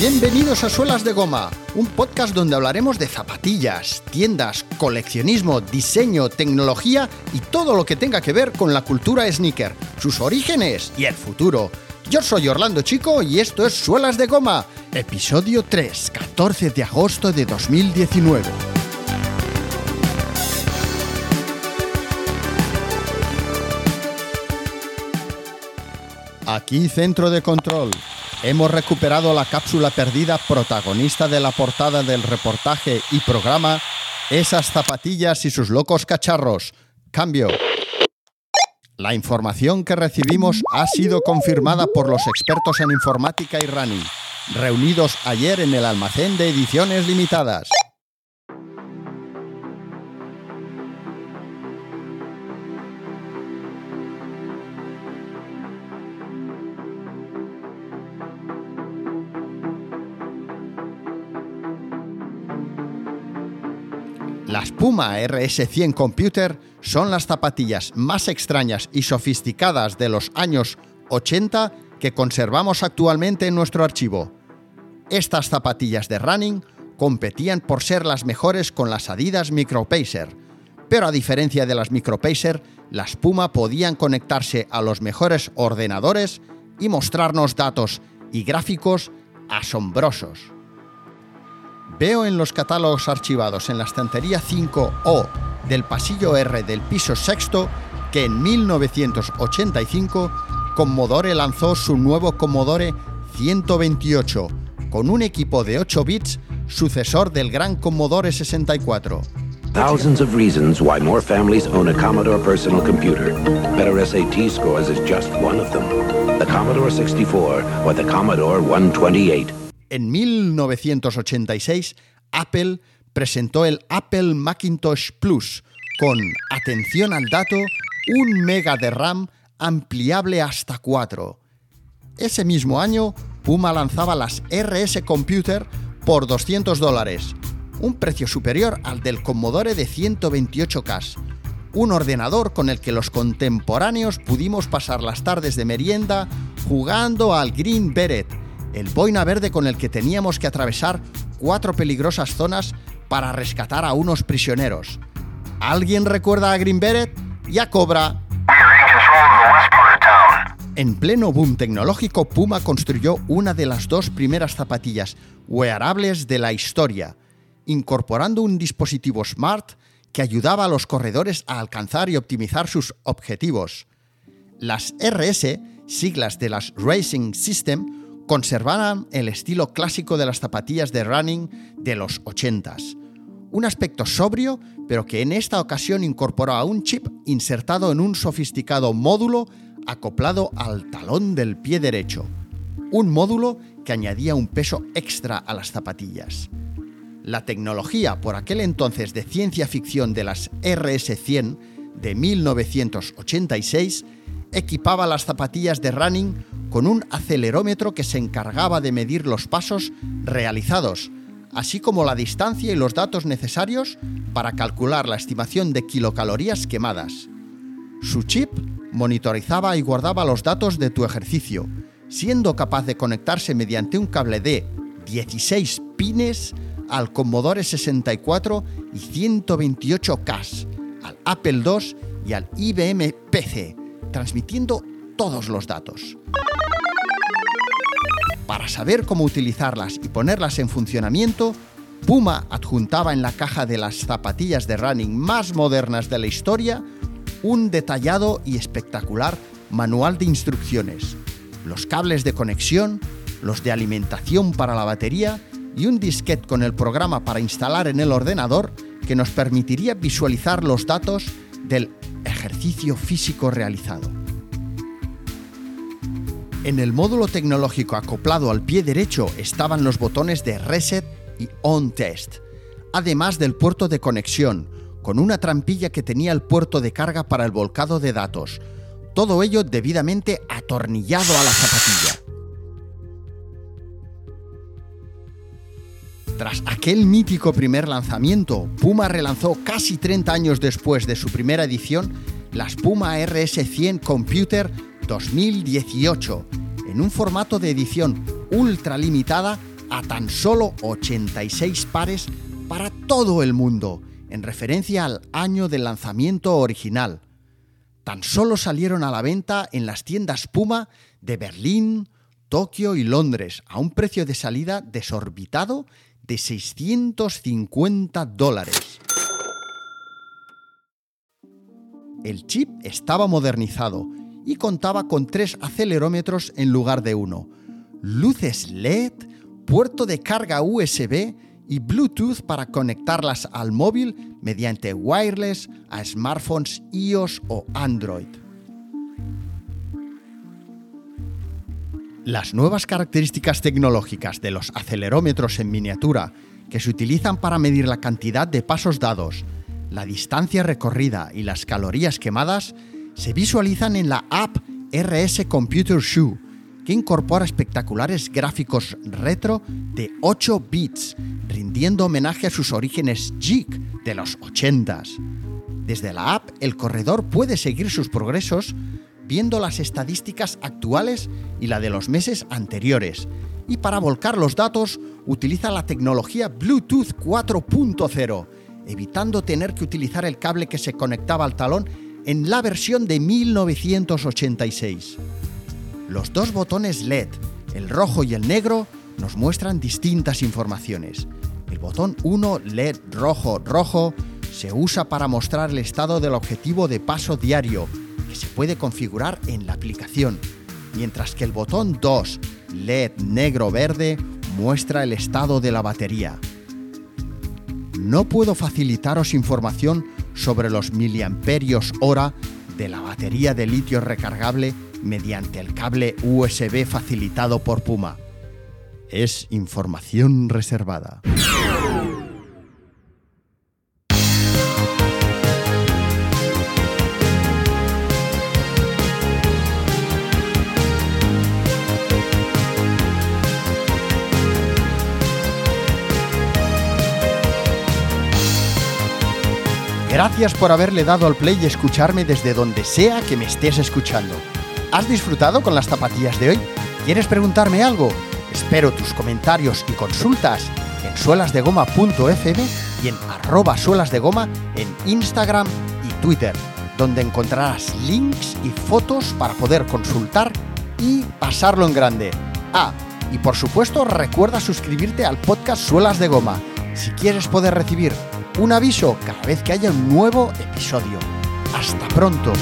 Bienvenidos a Suelas de Goma, un podcast donde hablaremos de zapatillas, tiendas, coleccionismo, diseño, tecnología y todo lo que tenga que ver con la cultura sneaker, sus orígenes y el futuro. Yo soy Orlando Chico y esto es Suelas de Goma, episodio 3, 14 de agosto de 2019. Aquí centro de control. Hemos recuperado la cápsula perdida protagonista de la portada del reportaje y programa Esas zapatillas y sus locos cacharros. Cambio. La información que recibimos ha sido confirmada por los expertos en informática y running, reunidos ayer en el almacén de ediciones limitadas. Las Puma RS100 Computer son las zapatillas más extrañas y sofisticadas de los años 80 que conservamos actualmente en nuestro archivo. Estas zapatillas de running competían por ser las mejores con las Adidas Micropacer, pero a diferencia de las Micropacer, las Puma podían conectarse a los mejores ordenadores y mostrarnos datos y gráficos asombrosos. Veo en los catálogos archivados en la estantería 5O del pasillo R del piso sexto que en 1985 Commodore lanzó su nuevo Commodore 128 con un equipo de 8 bits sucesor del gran Commodore 64. Thousands of reasons why more families own a Commodore personal computer. Better SAT scores is just one of them. The Commodore 64 or the Commodore 128. En 1986, Apple presentó el Apple Macintosh Plus con, atención al dato, un mega de RAM ampliable hasta 4. Ese mismo año, Puma lanzaba las RS Computer por 200 dólares, un precio superior al del Commodore de 128K, un ordenador con el que los contemporáneos pudimos pasar las tardes de merienda jugando al Green Beret, el boina verde con el que teníamos que atravesar cuatro peligrosas zonas para rescatar a unos prisioneros. ¿Alguien recuerda a Green Beret? Ya cobra. En pleno boom tecnológico, Puma construyó una de las dos primeras zapatillas wearables de la historia, incorporando un dispositivo smart que ayudaba a los corredores a alcanzar y optimizar sus objetivos. Las RS, siglas de las Racing System, conservaban el estilo clásico de las zapatillas de running de los 80s. Un aspecto sobrio, pero que en esta ocasión incorporó a un chip insertado en un sofisticado módulo acoplado al talón del pie derecho. Un módulo que añadía un peso extra a las zapatillas. La tecnología por aquel entonces de ciencia ficción de las RS100 de 1986 equipaba las zapatillas de running con un acelerómetro que se encargaba de medir los pasos realizados, así como la distancia y los datos necesarios para calcular la estimación de kilocalorías quemadas. Su chip monitorizaba y guardaba los datos de tu ejercicio, siendo capaz de conectarse mediante un cable de 16 pines al Commodore 64 y 128K, al Apple II y al IBM PC, transmitiendo todos los datos. Para saber cómo utilizarlas y ponerlas en funcionamiento, Puma adjuntaba en la caja de las zapatillas de running más modernas de la historia un detallado y espectacular manual de instrucciones, los cables de conexión, los de alimentación para la batería y un disquete con el programa para instalar en el ordenador que nos permitiría visualizar los datos del ejercicio físico realizado. En el módulo tecnológico acoplado al pie derecho estaban los botones de Reset y On Test, además del puerto de conexión, con una trampilla que tenía el puerto de carga para el volcado de datos, todo ello debidamente atornillado a la zapatilla. Tras aquel mítico primer lanzamiento, Puma relanzó casi 30 años después de su primera edición las Puma RS100 Computer 2018, en un formato de edición ultra limitada a tan solo 86 pares para todo el mundo, en referencia al año del lanzamiento original. Tan solo salieron a la venta en las tiendas Puma de Berlín, Tokio y Londres a un precio de salida desorbitado de 650 dólares. El chip estaba modernizado y contaba con tres acelerómetros en lugar de uno, luces LED, puerto de carga USB y Bluetooth para conectarlas al móvil mediante wireless a smartphones iOS o Android. Las nuevas características tecnológicas de los acelerómetros en miniatura que se utilizan para medir la cantidad de pasos dados, la distancia recorrida y las calorías quemadas se visualizan en la app RS Computer Shoe, que incorpora espectaculares gráficos retro de 8 bits, rindiendo homenaje a sus orígenes geek de los 80s. Desde la app, el corredor puede seguir sus progresos viendo las estadísticas actuales y la de los meses anteriores, y para volcar los datos utiliza la tecnología Bluetooth 4.0, evitando tener que utilizar el cable que se conectaba al talón en la versión de 1986. Los dos botones LED, el rojo y el negro, nos muestran distintas informaciones. El botón 1 LED rojo rojo se usa para mostrar el estado del objetivo de paso diario, que se puede configurar en la aplicación, mientras que el botón 2 LED negro verde muestra el estado de la batería. No puedo facilitaros información sobre los miliamperios hora de la batería de litio recargable mediante el cable USB facilitado por Puma. Es información reservada. Gracias por haberle dado al play y escucharme desde donde sea que me estés escuchando. ¿Has disfrutado con las zapatillas de hoy? ¿Quieres preguntarme algo? Espero tus comentarios y consultas en suelasdegoma.fm y en arroba suelasdegoma en Instagram y Twitter, donde encontrarás links y fotos para poder consultar y pasarlo en grande. Ah, y por supuesto recuerda suscribirte al podcast Suelas de Goma si quieres poder recibir un aviso cada vez que haya un nuevo episodio. Hasta pronto.